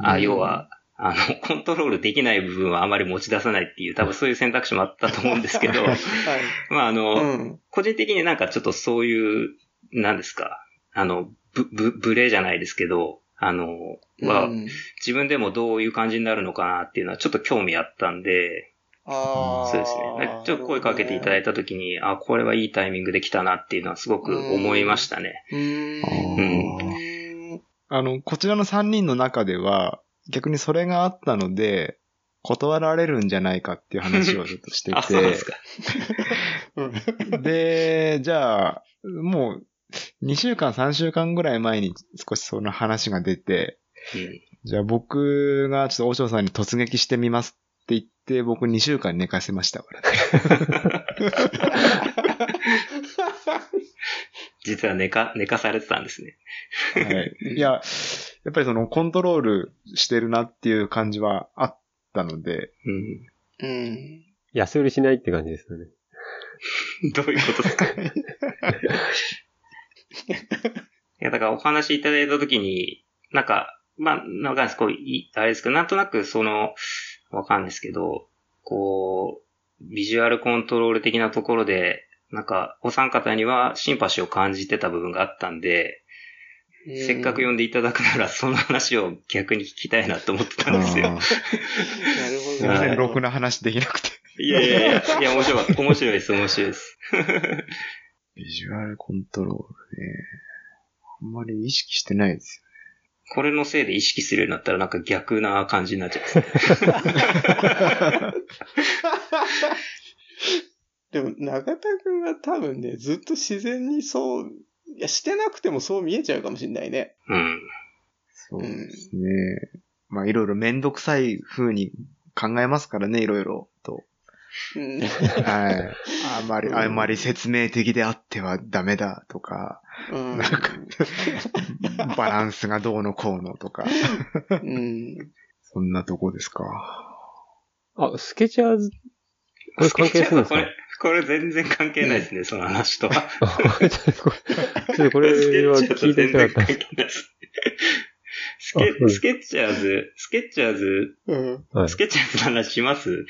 あ要は、あの、コントロールできない部分はあまり持ち出さないっていう、多分そういう選択肢もあったと思うんですけど、はい、まああの、個人的になんかちょっとそういう、なんですか、あの、ぶ、ぶ、ブレじゃないですけど、あの、は、うん、自分でもどういう感じになるのかなっていうのはちょっと興味あったんで、あそうですね。ちょっと声かけていただいたときに、あ、これはいいタイミングで来たなっていうのはすごく思いましたね。うん。あの、こちらの3人の中では、逆にそれがあったので、断られるんじゃないかっていう話をちょっとしてて。あ、そうですか。で、じゃあ、もう 2週間、3週間ぐらい前に少しその話が出て、うん、じゃあ僕がちょっと大翔さんに突撃してみますって言って、僕2週間寝かせましたからね。実は寝か、寝かされてたんですね。はい。いや、やっぱりそのコントロールしてるなっていう感じはあったので。うん。うん。安売りしないって感じですよね。どういうことですか？いや、だからお話いただいたときに、なんか、まあ、わかんないです。こう、あれですけど、なんとなくその、わかんないですけど、こう、ビジュアルコントロール的なところで、なんか、お三方にはシンパシーを感じてた部分があったんで、せっかく呼んでいただくなら、その話を逆に聞きたいなと思ってたんですよ。なるほど。すいません、ろくな話できなくて。いやいやいや、いや、面白い、面白いです、面白いです。ビジュアルコントロールね。あんまり意識してないですよね。これのせいで意識するようになったらなんか逆な感じになっちゃう。でも、中田くんは多分ね、ずっと自然にそう、いや、してなくてもそう見えちゃうかもしれないね。うん。そうですね。うん、まあ、いろいろめんどくさい風に考えますからね、いろいろと。はい。あまり、あまり説明的であってはダメだとか、うん、なんか、バランスがどうのこうのとか。うん、そんなとこですか。あ、スケチャーズ、これ関係するんですか？これ、これ全然関係ないですね、その話とは。ちょっとこれは聞いてみたかった。スケスケッチャーズ、スケッチャーズ、うん、スケッチャーズの話します？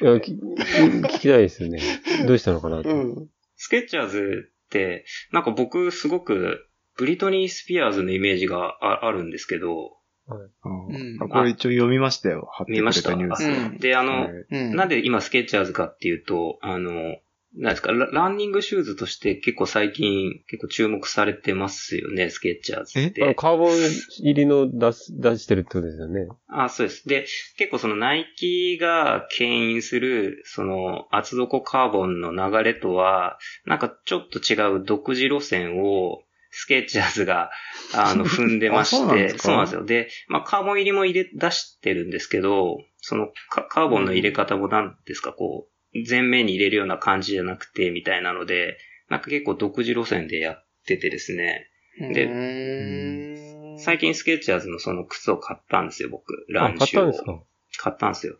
いや聞聞きたいですよね。どうしたのかなと。うん。スケッチャーズって、なんか僕すごくブリトニー・スピアーズのイメージがああるんですけど、はいこれ一応読みましたよ。貼ってくれたニュース。で、あの、なんで今スケッチャーズかっていうと、あの、なんですかラ、ランニングシューズとして結構最近結構注目されてますよね、スケッチャーズって。カーボン入りの出す、出してるってことですよね。あそうです。で、結構そのナイキが牽引する、その厚底カーボンの流れとは、なんかちょっと違う独自路線を、スケッチャーズが、あの、踏んでまして、そうなんですよ。で、まあ、カーボン入りも入れ、出してるんですけど、そのカーボンの入れ方もなんですか、こう、前面に入れるような感じじゃなくて、みたいなので、なんか結構独自路線でやっててですね。で、最近スケッチャーズのその靴を買ったんですよ、僕。ランシュを。買ったんですか？買ったんですよ。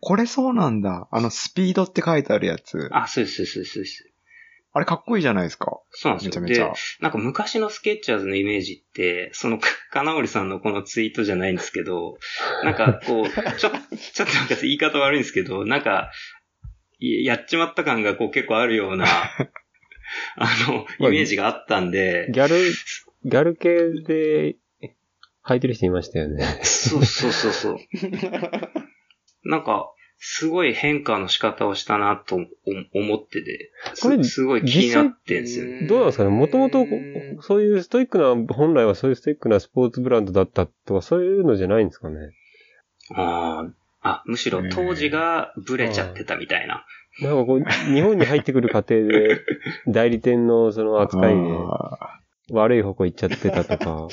これそうなんだ。あの、スピードって書いてあるやつ。あ、そうです、そうです、そうです。あれかっこいいじゃないですか。そうなんですよ。めちゃめちゃ。なんか昔のスケッチャーズのイメージって、その、金織さんのこのツイートじゃないんですけど、なんかこう、ちょ、ちょっとなんか言い方悪いんですけど、なんか、やっちまった感がこう結構あるような、あの、イメージがあったんで。ギャル、ギャル系で履いてる人いましたよね。そうそうそうそう。なんか、すごい変化の仕方をしたなと思ってて、これすごい気になってんですよね。どうなんですかね？もともと、そういうストイックな、本来はそういうストイックなスポーツブランドだったとか、そういうのじゃないんですかね？ああ、あ、むしろ当時がブレちゃってたみたいな。なんかこう、日本に入ってくる過程で、代理店のその扱いで、悪い方向行っちゃってたとか。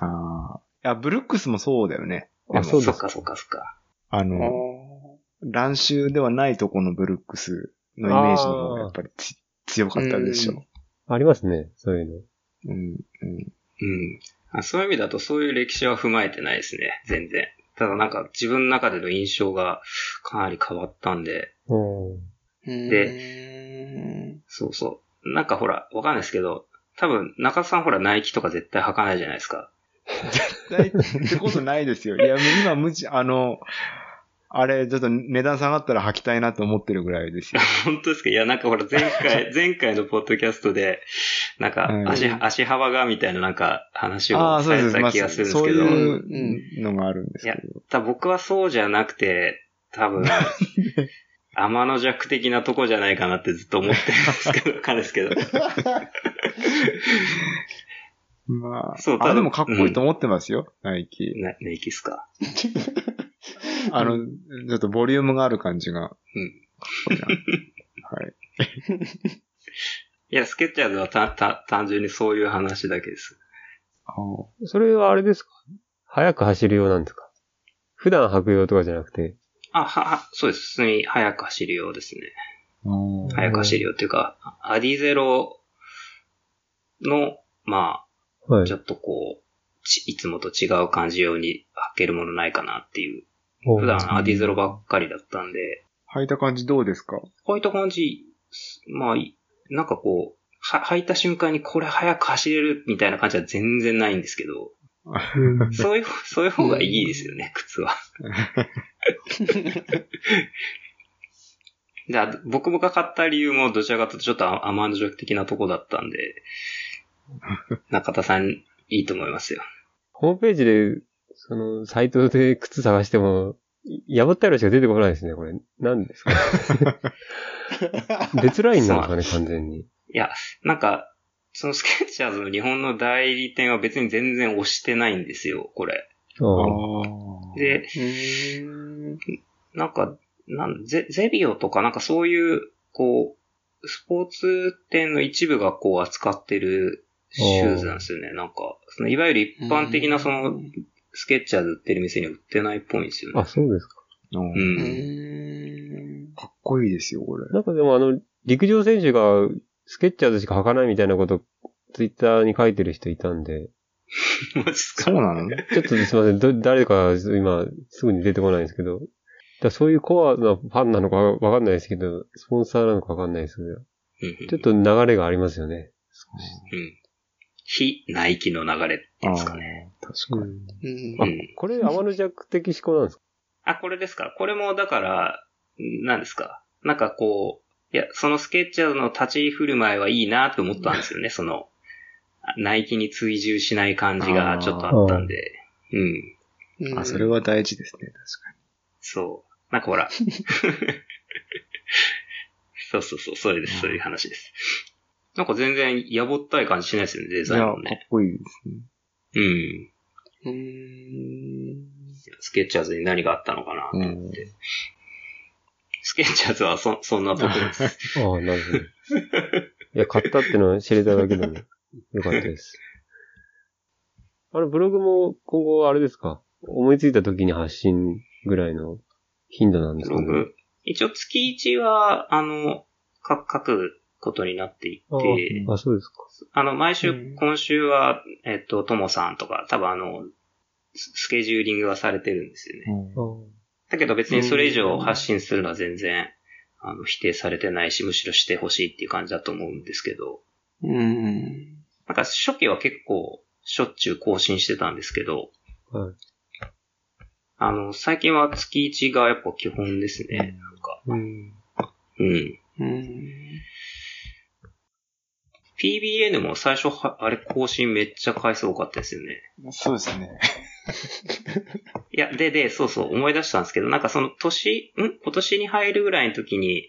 ああ。いや、ブルックスもそうだよね。あ、そうですか。そっかそっかそっか。あの、乱臭ではないとこのブルックスのイメージの方がやっぱり強かったでしょ。ありますね、そういうの。うん、うん。うん。そういう意味だとそういう歴史は踏まえてないですね、全然。ただなんか自分の中での印象がかなり変わったんで。で、そうそう。なんかほら、わかんないですけど、多分中田さんほらナイキとか絶対履かないじゃないですか。絶対ってことないですよ。いや、今無知、あの、あれ、ちょっと値段下がったら履きたいなと思ってるぐらいですよ。本当ですか？いや、なんかほら、前回、前回のポッドキャストで、なんか足、足幅がみたいななんか話をされた気がするんですけど。そういうのがあるんですけど。いや、僕はそうじゃなくて、多分、天の弱的なとこじゃないかなってずっと思ってるんですけど、かですけど。まあ、そう、あ、でもかっこいいと思ってますよ、うん、ナイキ。ナイキっすか？あの、ちょっとボリュームがある感じが。うん。はい。いや、スケッチャーズはた、た、単純にそういう話だけです。それはあれですか？速く走るようなんですか？普段履くようとかじゃなくて。あ、は、は、そうです。普通に速く走るようですね。速く走るよっていうか、アディゼロの、まあ、はい、ちょっとこう、いつもと違う感じように履けるものないかなっていう普段アディゼロばっかりだったんで。履いた感じどうですか？履いた感じ、まあ、なんかこう、は、履いた瞬間にこれ早く走れるみたいな感じは全然ないんですけど、そういう、そういう方がいいですよね、靴は。じゃあ、僕が買った理由もどちらかというとちょっとアマンドジョ的なとこだったんで、中田さんいいと思いますよ。ホームページでその、サイトで靴探しても、破った色しか出てこないですね、これ。何ですか？別ラインなんですかね、完全に。いや、なんか、そのスケッチャーズの日本の代理店は別に全然押してないんですよ、これ。で、なんか、なんゼゼビオとかなんかそういう、こう、スポーツ店の一部がこう扱ってるシューズなんですよね。なんか、そのいわゆる一般的なそのスケッチャーズ売ってる店には売ってないっぽいんですよね。あ、そうですか。うん。かっこいいですよ、これ。なんかでもあの、陸上選手がスケッチャーズしか履かないみたいなこと、ツイッターに書いてる人いたんで。マジっすか？そうなの？ちょっとすいません。ど、誰か今すぐに出てこないんですけど。だそういうコアなファンなのかわかんないですけど、スポンサーなのかわかんないですけど。ちょっと流れがありますよね。うん。非ナイキの流れっていうんですかね。確かに。うん、あ、これ天の弱的思考なんですか？あ、これですかこれもだから、何ですか？なんかこう、いや、そのスケッチャーの立ち振る舞いはいいなと思ったんですよね、その、ナイキに追従しない感じがちょっとあったんで、うん。あ、それは大事ですね、確かに。そう。なんかほら。そうそうそう、それです、そういう話です。なんか全然やぼったい感じしないですよね、デザインもね。かっこいいですね。うん。うん。スケッチャーズに何があったのかなと思って。スケッチャーズはそ、そんなとこです。ああ、なるほど。いや、買ったってのは知れただけでもよかったです。あれ、ブログも今後あれですか？思いついた時に発信ぐらいの頻度なんですかね？ブログ一応月1は、あの、書くことになっていて、ああ、そうですか。あの、毎週、今週は、えっと、ともさんとか、多分あの、スケジューリングはされてるんですよね。うん、だけど別にそれ以上発信するのは全然、あの、否定されてないし、むしろしてほしいっていう感じだと思うんですけど。うん。なんか初期は結構、しょっちゅう更新してたんですけど、はい。あの、最近は月1がやっぱ基本ですね、なんか。うん。うん。うん。PBN も最初は、あれ更新めっちゃ回数多かったですよね。そうですね。いや、で、で、そうそう、思い出したんですけど、なんかその年、ん？今年に入るぐらいの時に、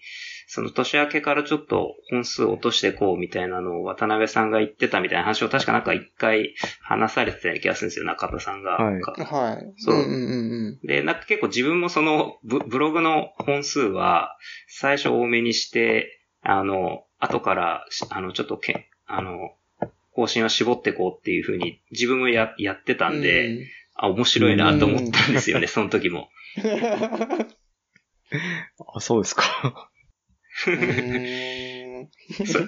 その年明けからちょっと本数落としてこうみたいなのを渡辺さんが言ってたみたいな話を確かなんか一回話されてたような気がするんですよ、中田さんが。はい。はい。そう。うんうんうん、で、なんか結構自分もそのブブログの本数は最初多めにして、あの、後から、あの、ちょっとけ、あの、更新は絞ってこうっていうふうに自分もややってたんで、うん、あ、面白いなと思ったんですよね、その時も。あ、そうですか。そ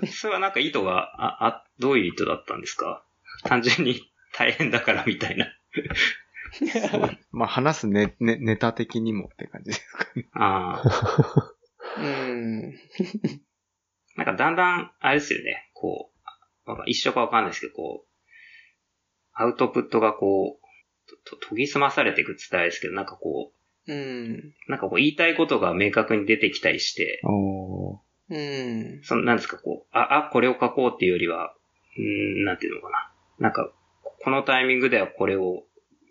それはなんか意図が、あ、あ、どういう意図だったんですか？単純に大変だからみたいな まあ話すネネネタ的にもって感じですかね。ああ。うん。なんかだんだん、あれですよね、こう、一緒かわかんないですけど、こう、アウトプットがこう、と、研ぎ澄まされていくって言ったらですけど、なんかこう、うん。なんかこう言いたいことが明確に出てきたりして、おうん。その、なんですか、こう、あ、あ、これを書こうっていうよりは、うん、なんていうのかな。なんか、このタイミングではこれを、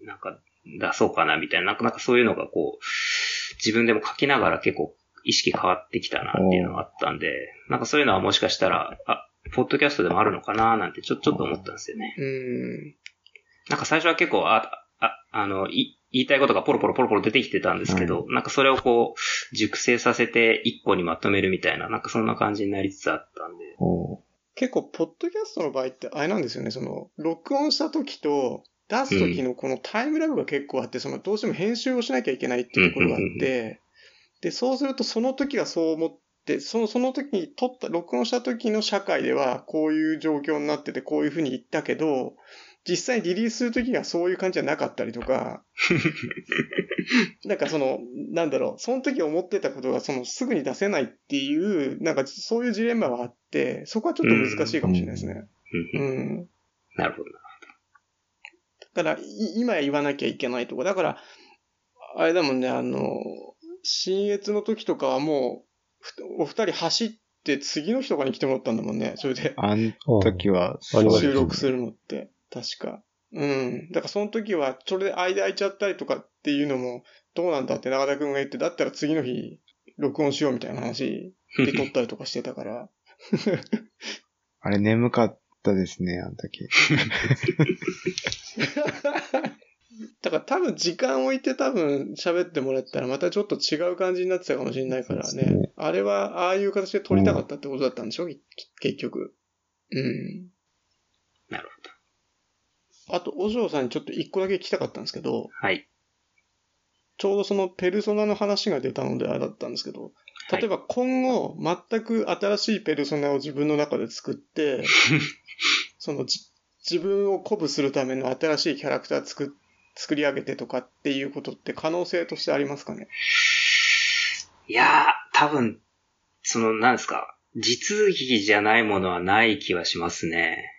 なんか、出そうかな、みたいな、なんか、なんかそういうのがこう、自分でも書きながら結構意識変わってきたなっていうのがあったんで、なんかそういうのはもしかしたら、あ、ポッドキャストでもあるのかななんてちょ、ちょっと思ったんですよね。うん。なんか最初は結構、あ、あ、あの、い、言いたいことがポロポロポロポロ出てきてたんですけど、うん、なんかそれをこう、熟成させて一個にまとめるみたいな、なんかそんな感じになりつつあったんで。結構、ポッドキャストの場合ってあれなんですよね、その、録音した時と出す時のこのタイムラグが結構あって、その、どうしても編集をしなきゃいけないっていうところがあって、で、そうするとその時はそう思って、その、その時に撮った、録音した時の社会ではこういう状況になっててこういうふうに言ったけど、実際リリースするときはそういう感じじゃなかったりとか、なんかその、なんだろう、その時思ってたことがそのすぐに出せないっていう、なんかそういうジレンマはあって、そこはちょっと難しいかもしれないですね。うん。なるほど。だから、今言わなきゃいけないとか、だから、あれだもんね、あの、新越の時とかはもう、お二人走って次の日とかに来てもらったんだもんね、それで。あの時は、収録するのって。確か。うん。だからその時は、それで間空いちゃったりとかっていうのも、どうなんだって中田くんが言って、だったら次の日、録音しようみたいな話で撮ったりとかしてたから。あれ眠かったですね、あの時。だから多分時間置いて多分喋ってもらったらまたちょっと違う感じになってたかもしれないからね。ねあれはああいう形で撮りたかったってことだったんでしょ、うん、結局。うん。なるほど。あと、お嬢さんにちょっと一個だけ聞きたかったんですけど、はい。ちょうどそのペルソナの話が出たのであれだったんですけど、例えば今後全く新しいペルソナを自分の中で作って、その自分を鼓舞するための新しいキャラクター作作り上げてとかっていうことって可能性としてありますかね？いやー、多分、その、なんですか、地続きじゃないものはない気はしますね。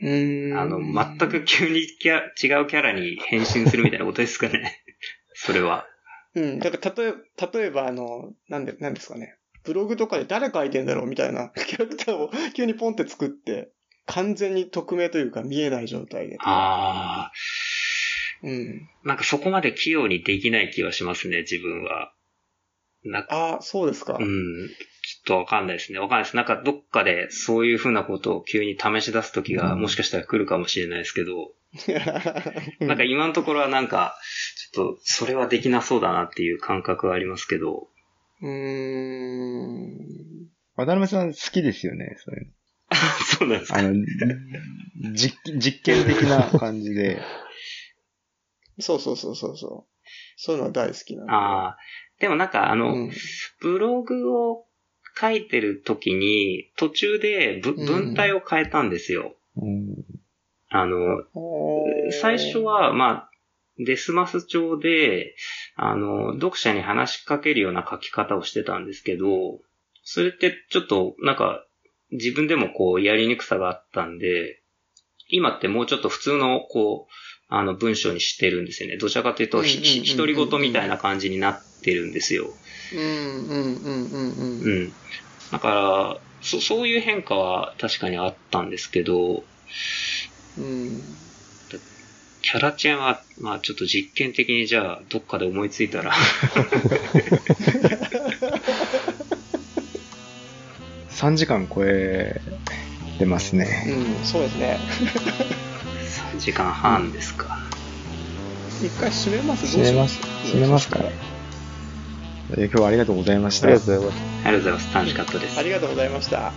うん。あの、全く急にキャ違うキャラに変身するみたいなことですかね。それは。うん。だから、例えば、例えば、あの、なんで、なんですかね。ブログとかで誰書いてんだろうみたいな キャラクターを急にポンって作って、完全に匿名というか見えない状態で。ああ。うん。なんかそこまで器用にできない気はしますね、自分は。なああ、そうですか。うん。ちょっとわかんないですね。わかんないです。なんかどっかでそういうふうなことを急に試し出す時がもしかしたら来るかもしれないですけど、なんか今のところはなんか、ちょっとそれはできなそうだなっていう感覚はありますけど。うーん。渡辺さん好きですよね、そういうの。そうなんですか？あの、実、実験的な感じで。そうそうそうそうそう。そういうのは大好きなんで。ああ。でもなんかあの、うん、ブログを書いてる時に、途中で文体を変えたんですよ。うん、あの、最初は、まあ、デスマス帳で、あの、読者に話しかけるような書き方をしてたんですけど、それってちょっと、なんか、自分でもこう、やりにくさがあったんで、今ってもうちょっと普通の、こう、あの、文章にしてるんですよね。どちらかというと、独り言みたいな感じになってるんですよ。うん、うん、うん、うん。うん。だから、そ、そういう変化は確かにあったんですけど、うん。キャラチェンは、まあちょっと実験的にじゃあ、どっかで思いついたら 3時間超えてますね。うん、そうですね。3時間半ですか。一回閉めます？閉めます。閉めますか今日はありがとうございました。ありがとうございます。ありがとうございます。楽しかったです。ありがとうございました。